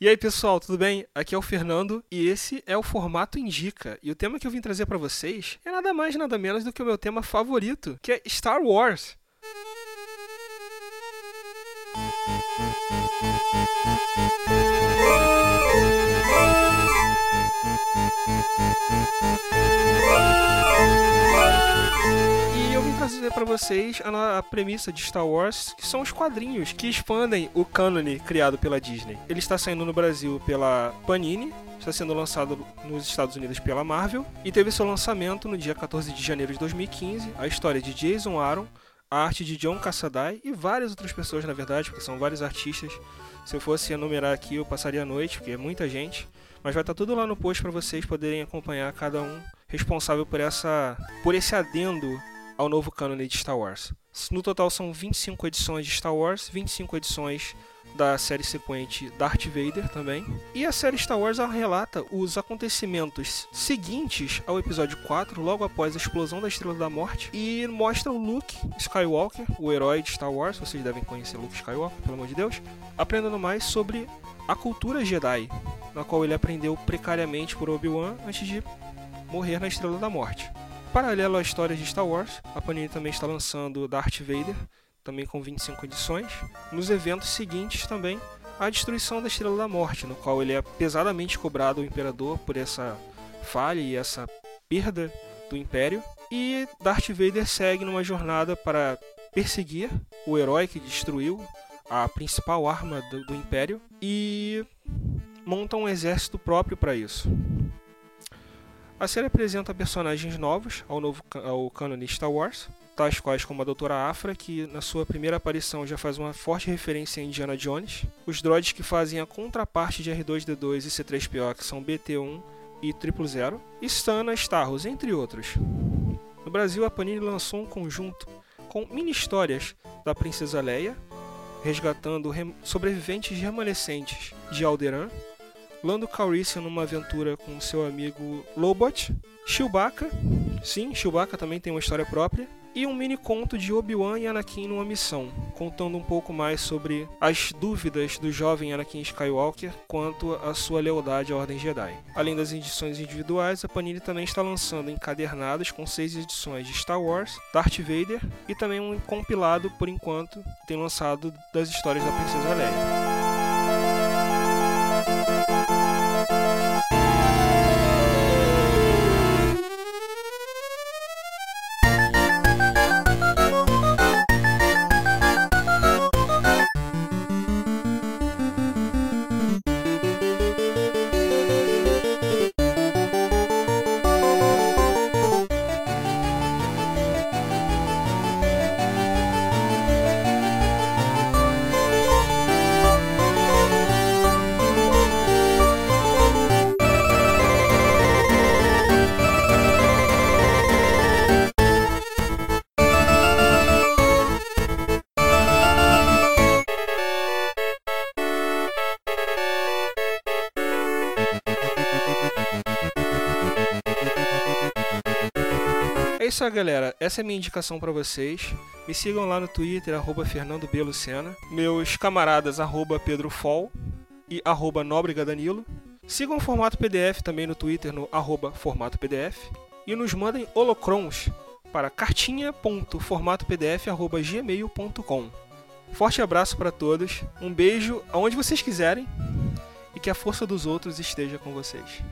E aí, pessoal, tudo bem? Aqui é o Fernando e esse é o Formato Indica. E o tema que eu vim trazer para vocês é nada mais nada menos do que o meu tema favorito, que é Star Wars. vocês a, a, premissa de Star Wars, que são os quadrinhos que expandem o cânone criado pela Disney. Ele está saindo no Brasil pela Panini, está sendo lançado nos Estados Unidos pela Marvel e teve seu lançamento no dia 14 de janeiro de 2015. A história de Jason Aaron, a arte de John Cassaday e várias outras pessoas, na verdade, porque são vários artistas. Se eu fosse enumerar aqui, eu passaria a noite, porque é muita gente. Mas vai estar tudo lá no post para vocês poderem acompanhar cada um responsável por essa por esse adendo ao novo cânone de Star Wars. No total são 25 edições de Star Wars, 25 edições da série sequente Darth Vader também. E a série Star Wars relata os acontecimentos seguintes ao episódio 4, logo após a explosão da Estrela da Morte, e mostra o Luke Skywalker, o herói de Star Wars, vocês devem conhecer Luke Skywalker, pelo amor de Deus, aprendendo mais sobre a cultura Jedi, na qual ele aprendeu precariamente por Obi-Wan antes de morrer na Estrela da Morte. Paralelo à história de Star Wars, a Panini também está lançando Darth Vader, também com 25 edições. Nos eventos seguintes também, a destruição da Estrela da Morte, no qual ele é pesadamente cobrado ao Imperador por essa falha e essa perda do Império. E Darth Vader segue numa jornada para perseguir o herói que destruiu a principal arma do, do Império e monta um exército próprio para isso. A série apresenta personagens novos ao novo ao cânone Star Wars, tais quais como a Doutora Afra, que na sua primeira aparição já faz uma forte referência a Indiana Jones, os droids que fazem a contraparte de R2-D2 e C-3PO, que são BT-1 e 000, e Stana Starros, entre outros. No Brasil, a Panini lançou um conjunto com mini-histórias da Princesa Leia, resgatando sobreviventes remanescentes de Alderaan, Lando Calrissian numa aventura com seu amigo Lobot, Chewbacca, sim, Chewbacca também tem uma história própria, e um mini conto de Obi-Wan e Anakin numa missão, contando um pouco mais sobre as dúvidas do jovem Anakin Skywalker quanto à sua lealdade à Ordem Jedi. Além das edições individuais, a Panini também está lançando encadernados com seis edições de Star Wars, Darth Vader e também um compilado, por enquanto, tem lançado das histórias da Princesa Leia. Isso aí, galera. Essa é a minha indicação para vocês. Me sigam lá no Twitter, arroba Fernando B. Lucena. Meus camaradas, arroba Pedro Fol e arroba Nóbrega Danilo. Sigam o Formato PDF também no Twitter, no arroba Formato PDF. E nos mandem holocrons para cartinha.formatopdf.gmail.com Forte abraço para todos, um beijo aonde vocês quiserem e que a força dos outros esteja com vocês.